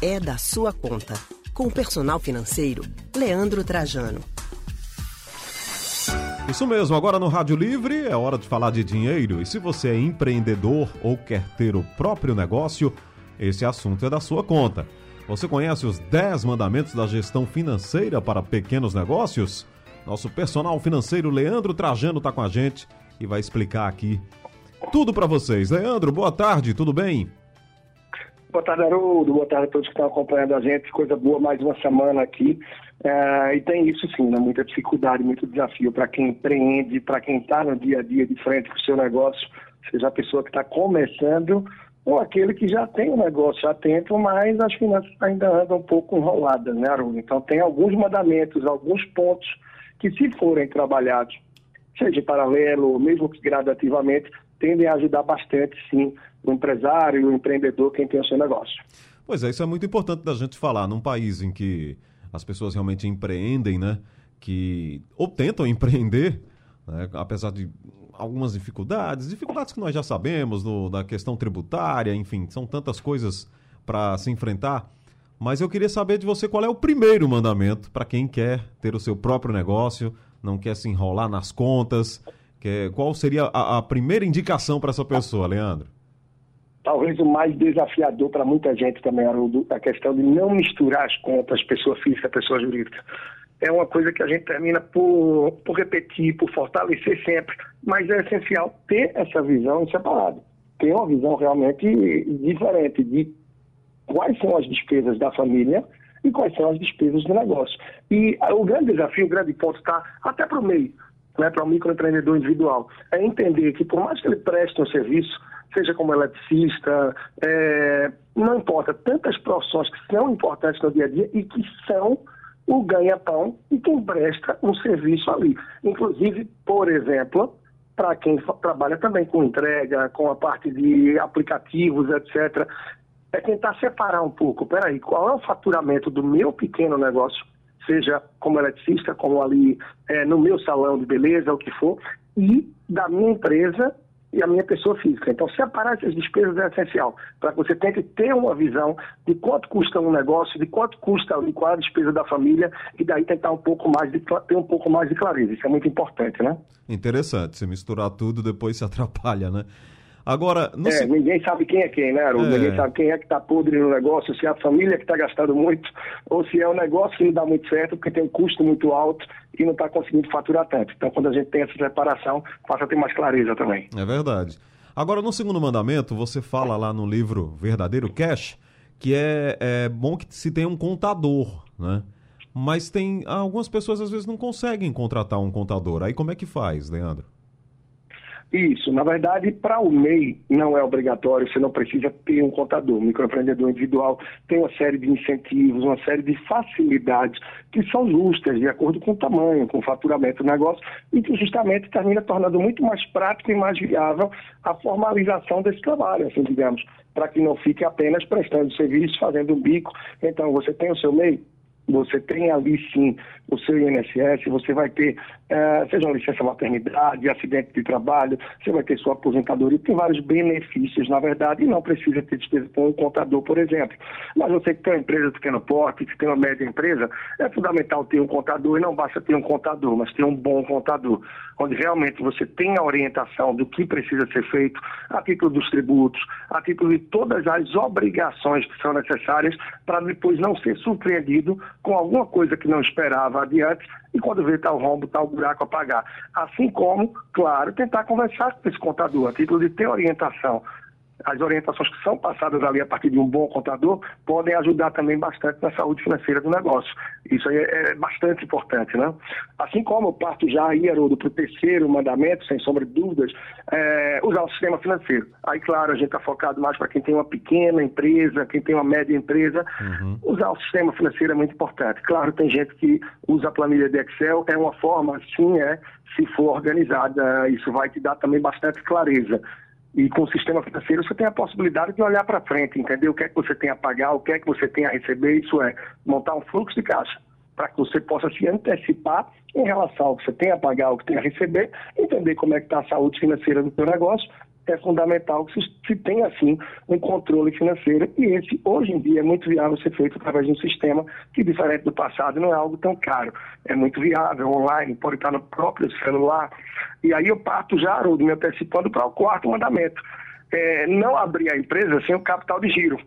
é da sua conta. Com o personal financeiro, Leandro Trajano. Isso mesmo, agora no Rádio Livre é hora de falar de dinheiro. E se você é empreendedor ou quer ter o próprio negócio, esse assunto é da sua conta. Você conhece os 10 mandamentos da gestão financeira para pequenos negócios? Nosso personal financeiro Leandro Trajano está com a gente e vai explicar aqui tudo para vocês. Leandro, boa tarde, tudo bem? Boa tarde, Haroldo. Boa tarde a todos que estão acompanhando a gente. Coisa boa, mais uma semana aqui. É, e tem isso sim, né? muita dificuldade, muito desafio para quem empreende, para quem está no dia a dia de frente com o seu negócio, seja a pessoa que está começando ou aquele que já tem um negócio atento, mas as finanças ainda andam um pouco enroladas, né, Haroldo? Então tem alguns mandamentos, alguns pontos que se forem trabalhados, seja em paralelo, mesmo que gradativamente, tendem a ajudar bastante, sim, o empresário, o empreendedor, quem tem o seu negócio. Pois é, isso é muito importante da gente falar. Num país em que as pessoas realmente empreendem, né? Que, ou tentam empreender, né, apesar de algumas dificuldades, dificuldades que nós já sabemos, no, da questão tributária, enfim, são tantas coisas para se enfrentar. Mas eu queria saber de você qual é o primeiro mandamento para quem quer ter o seu próprio negócio, não quer se enrolar nas contas. Quer, qual seria a, a primeira indicação para essa pessoa, Leandro? Talvez o mais desafiador para muita gente também, Haroldo, a questão de não misturar as contas, pessoa física, pessoa jurídica. É uma coisa que a gente termina por, por repetir, por fortalecer sempre, mas é essencial ter essa visão separada. Ter uma visão realmente diferente de quais são as despesas da família e quais são as despesas do negócio. E o grande desafio, o grande ponto está até para o meio, né, para o microempreendedor individual, é entender que por mais que ele preste um serviço, seja como eletricista, é, não importa, tantas profissões que são importantes no dia a dia e que são o ganha-pão e quem presta um serviço ali. Inclusive, por exemplo, para quem trabalha também com entrega, com a parte de aplicativos, etc., é tentar separar um pouco. Peraí, qual é o faturamento do meu pequeno negócio, seja como eletricista, como ali é, no meu salão de beleza, o que for, e da minha empresa e a minha pessoa física. Então, separar essas despesas é essencial, para que você tenha que ter uma visão de quanto custa um negócio, de quanto custa e qual é a despesa da família, e daí tentar um pouco mais de, ter um pouco mais de clareza. Isso é muito importante, né? Interessante. Se misturar tudo, depois se atrapalha, né? Agora, é, se... ninguém sabe quem é quem, né, Haroldo? É. Ninguém sabe quem é que está podre no negócio, se é a família que está gastando muito, ou se é o negócio que não dá muito certo, porque tem um custo muito alto e não está conseguindo faturar tanto. Então, quando a gente tem essa separação, passa a ter mais clareza também. É verdade. Agora, no segundo mandamento, você fala lá no livro Verdadeiro Cash que é, é bom que se tenha um contador, né? Mas tem algumas pessoas às vezes não conseguem contratar um contador. Aí como é que faz, Leandro? Isso, na verdade, para o MEI não é obrigatório, você não precisa ter um contador. O microempreendedor individual tem uma série de incentivos, uma série de facilidades que são justas, de acordo com o tamanho, com o faturamento do negócio, e que justamente termina tornando muito mais prático e mais viável a formalização desse trabalho, assim, digamos, para que não fique apenas prestando serviço, fazendo um bico. Então, você tem o seu MEI, você tem ali sim o seu INSS, você vai ter, uh, seja uma licença maternidade, acidente de trabalho, você vai ter sua aposentadoria, tem vários benefícios, na verdade, e não precisa ter despesa com um contador, por exemplo. Mas você que tem uma empresa pequeno porte, que tem uma média empresa, é fundamental ter um contador, e não basta ter um contador, mas ter um bom contador, onde realmente você tem a orientação do que precisa ser feito, a título dos tributos, a título de todas as obrigações que são necessárias para depois não ser surpreendido com alguma coisa que não esperava adiante e quando vê o rombo, o buraco a pagar. Assim como, claro, tentar conversar com esse contador, a título de ter orientação as orientações que são passadas ali a partir de um bom contador podem ajudar também bastante na saúde financeira do negócio. Isso aí é, é bastante importante, né? Assim como eu parto já aí, Haroldo, para o terceiro mandamento, sem sombra de dúvidas, é, usar o sistema financeiro. Aí, claro, a gente está focado mais para quem tem uma pequena empresa, quem tem uma média empresa. Uhum. Usar o sistema financeiro é muito importante. Claro, tem gente que usa a planilha de Excel, é uma forma, sim, é, se for organizada, isso vai te dar também bastante clareza. E com o sistema financeiro você tem a possibilidade de olhar para frente, entender o que é que você tem a pagar, o que é que você tem a receber, isso é, montar um fluxo de caixa para que você possa se antecipar em relação ao que você tem a pagar, ao que tem a receber, entender como é que está a saúde financeira do seu negócio é fundamental que se, tenha, assim, um controle financeiro. E esse, hoje em dia, é muito viável ser feito através de um sistema que, diferente do passado, não é algo tão caro. É muito viável, online, pode estar no próprio celular. E aí eu parto já, Haroldo, me antecipando para o quarto mandamento. É, não abrir a empresa sem o capital de giro.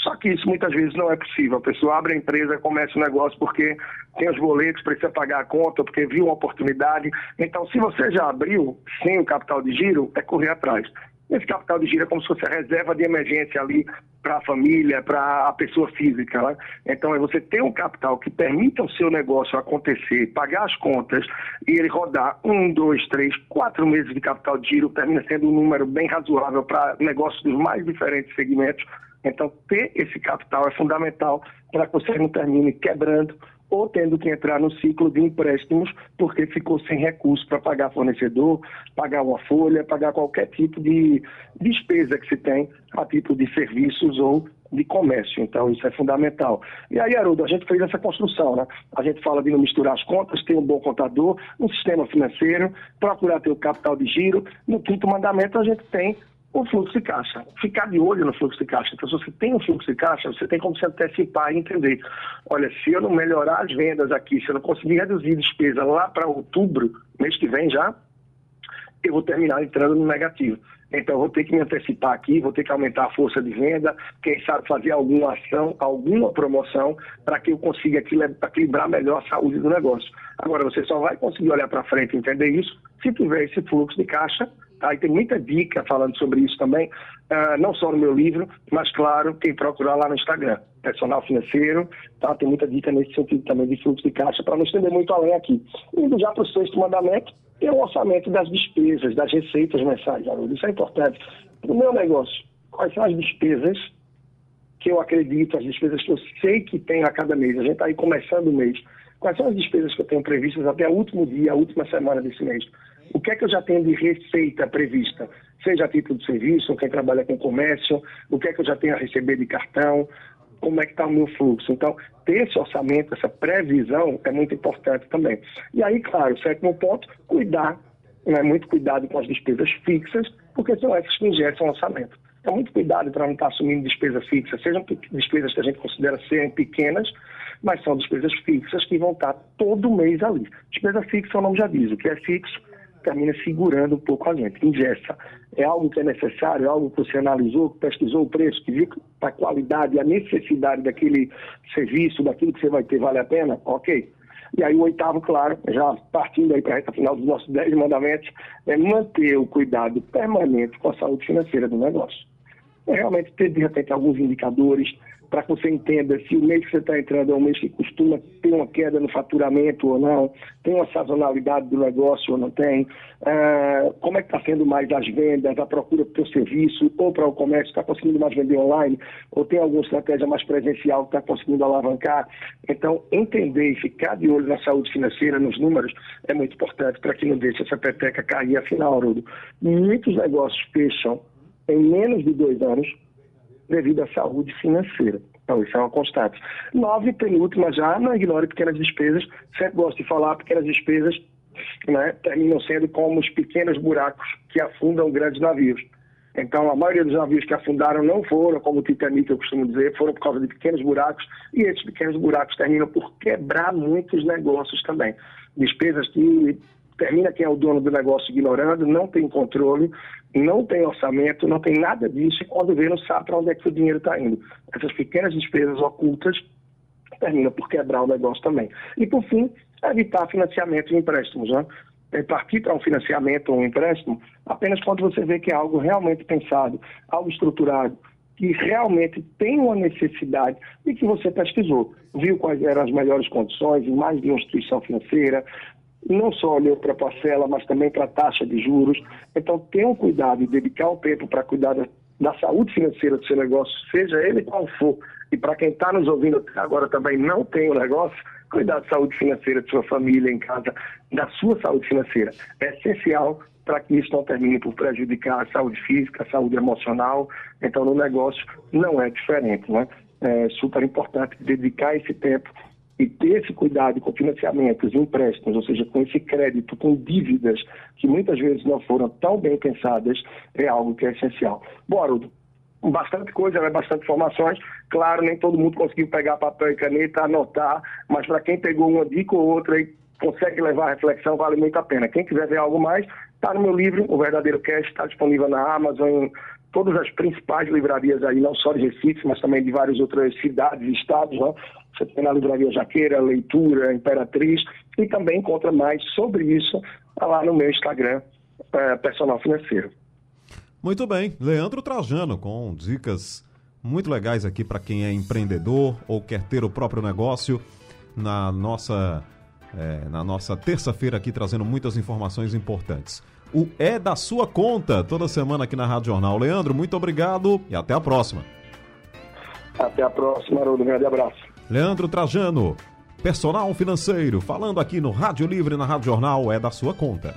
Só que isso muitas vezes não é possível. A pessoa abre a empresa, começa o negócio porque tem os boletos, precisa pagar a conta, porque viu uma oportunidade. Então, se você já abriu sem o capital de giro, é correr atrás. Esse capital de giro é como se fosse a reserva de emergência ali para a família, para a pessoa física. Né? Então, é você ter um capital que permita o seu negócio acontecer, pagar as contas e ele rodar um, dois, três, quatro meses de capital de giro, termina sendo um número bem razoável para negócios dos mais diferentes segmentos então, ter esse capital é fundamental para que você não termine quebrando ou tendo que entrar no ciclo de empréstimos porque ficou sem recurso para pagar fornecedor, pagar uma folha, pagar qualquer tipo de despesa que se tem a título de serviços ou de comércio. Então, isso é fundamental. E aí, Haroldo, a gente fez essa construção, né? A gente fala de não misturar as contas, ter um bom contador, um sistema financeiro, procurar ter o capital de giro. No quinto mandamento, a gente tem o fluxo de caixa. Ficar de olho no fluxo de caixa. Então, se você tem um fluxo de caixa, você tem como se antecipar e entender. Olha, se eu não melhorar as vendas aqui, se eu não conseguir reduzir despesa lá para outubro, mês que vem já, eu vou terminar entrando no negativo. Então, eu vou ter que me antecipar aqui, vou ter que aumentar a força de venda, quem sabe fazer alguma ação, alguma promoção, para que eu consiga equilibrar melhor a saúde do negócio. Agora, você só vai conseguir olhar para frente e entender isso se tiver esse fluxo de caixa E tem muita dica falando sobre isso também, uh, não só no meu livro, mas, claro, quem procurar lá no Instagram. Personal financeiro, tá? tem muita dica nesse sentido também de fluxo de caixa, para não estender muito além aqui. Indo já para o sexto mandamento, tem o orçamento das despesas, das receitas mensais. Isso é importante. No meu negócio, quais são as despesas que eu acredito, as despesas que eu sei que tem a cada mês? A gente está aí começando o mês. Quais são as despesas que eu tenho previstas até o último dia, a última semana desse mês? O que é que eu já tenho de receita prevista? Seja a título de serviço, quem trabalha com comércio, o que é que eu já tenho a receber de cartão, como é que está o meu fluxo. Então, ter esse orçamento, essa previsão é muito importante também. E aí, claro, sétimo ponto, cuidar, né, muito cuidado com as despesas fixas, porque são essas que injetam o orçamento. Então, muito cuidado para não estar assumindo despesa fixa, sejam despesas que a gente considera serem pequenas, mas são despesas fixas que vão estar todo mês ali. Despesa fixa, o nome já diz, o que é fixo termina segurando um pouco a gente, ingessa. É algo que é necessário, é algo que você analisou, que pesquisou o preço, que viu a qualidade a necessidade daquele serviço, daquilo que você vai ter, vale a pena? Ok. E aí o oitavo, claro, já partindo aí para a reta final dos nossos dez mandamentos, é manter o cuidado permanente com a saúde financeira do negócio. É realmente ter, de repente, alguns indicadores, para que você entenda se o mês que você está entrando é um mês que costuma ter uma queda no faturamento ou não, tem uma sazonalidade do negócio ou não tem, uh, como é que está sendo mais as vendas, a procura para o serviço ou para o comércio, está conseguindo mais vender online, ou tem alguma estratégia mais presencial que está conseguindo alavancar. Então, entender e ficar de olho na saúde financeira, nos números, é muito importante para que não deixe essa peteca cair. Afinal, Haroldo, muitos negócios fecham em menos de dois anos, devido à saúde financeira. Então, isso é uma constante. Nove, penúltima já, não ignore pequenas despesas. Sempre gosto de falar, pequenas despesas né, terminam sendo como os pequenos buracos que afundam grandes navios. Então, a maioria dos navios que afundaram não foram, como o Titanic, eu costumo dizer, foram por causa de pequenos buracos, e esses pequenos buracos terminam por quebrar muitos negócios também. Despesas que termina quem é o dono do negócio ignorando, não tem controle, não tem orçamento, não tem nada disso, e quando vê não sabe para onde é que o dinheiro está indo. Essas pequenas despesas ocultas terminam por quebrar o negócio também. E, por fim, evitar financiamento e empréstimos. Né? É partir para um financiamento ou um empréstimo apenas quando você vê que é algo realmente pensado, algo estruturado, que realmente tem uma necessidade e que você pesquisou, viu quais eram as melhores condições mais de uma instituição financeira, não só olhou para a parcela, mas também para a taxa de juros. Então, tenha um cuidado e dedicar um tempo para cuidar da, da, saúde financeira do seu negócio, seja ele qual for. E para quem está nos ouvindo agora também não tem o um negócio, cuidar da saúde financeira de sua família em casa, da sua saúde financeira. É essencial para que isso não termine por prejudicar a saúde física, a saúde emocional. Então, no negócio não é diferente, né? É super importante dedicar esse tempo e ter esse cuidado com financiamentos, empréstimos, ou seja, com esse crédito, com dívidas que muitas vezes não foram tão bem pensadas, é algo que é essencial. Haroldo, bastante coisa, né? bastante informações. Claro, nem todo mundo conseguiu pegar papel e caneta, anotar, mas para quem pegou uma dica ou outra e consegue levar a reflexão, vale muito a pena. Quem quiser ver algo mais, está no meu livro, O Verdadeiro Cash, está disponível na Amazon, todas as principais livrarias aí, não só de Recife, mas também de várias outras cidades e estados, né? Você tem na Livraria Jaqueira, Leitura, Imperatriz, e também encontra mais sobre isso lá no meu Instagram, é, Personal Financeiro. Muito bem, Leandro Trajano, com dicas muito legais aqui para quem é empreendedor ou quer ter o próprio negócio na nossa é, na nossa terça-feira aqui trazendo muitas informações importantes. O É da Sua Conta, toda semana aqui na Rádio Jornal. Leandro, muito obrigado e até a próxima. Até a próxima, Haroldo. Um grande abraço. Leandro Trajano, personal financeiro, falando aqui no Rádio Livre, na Rádio Jornal, é da sua conta.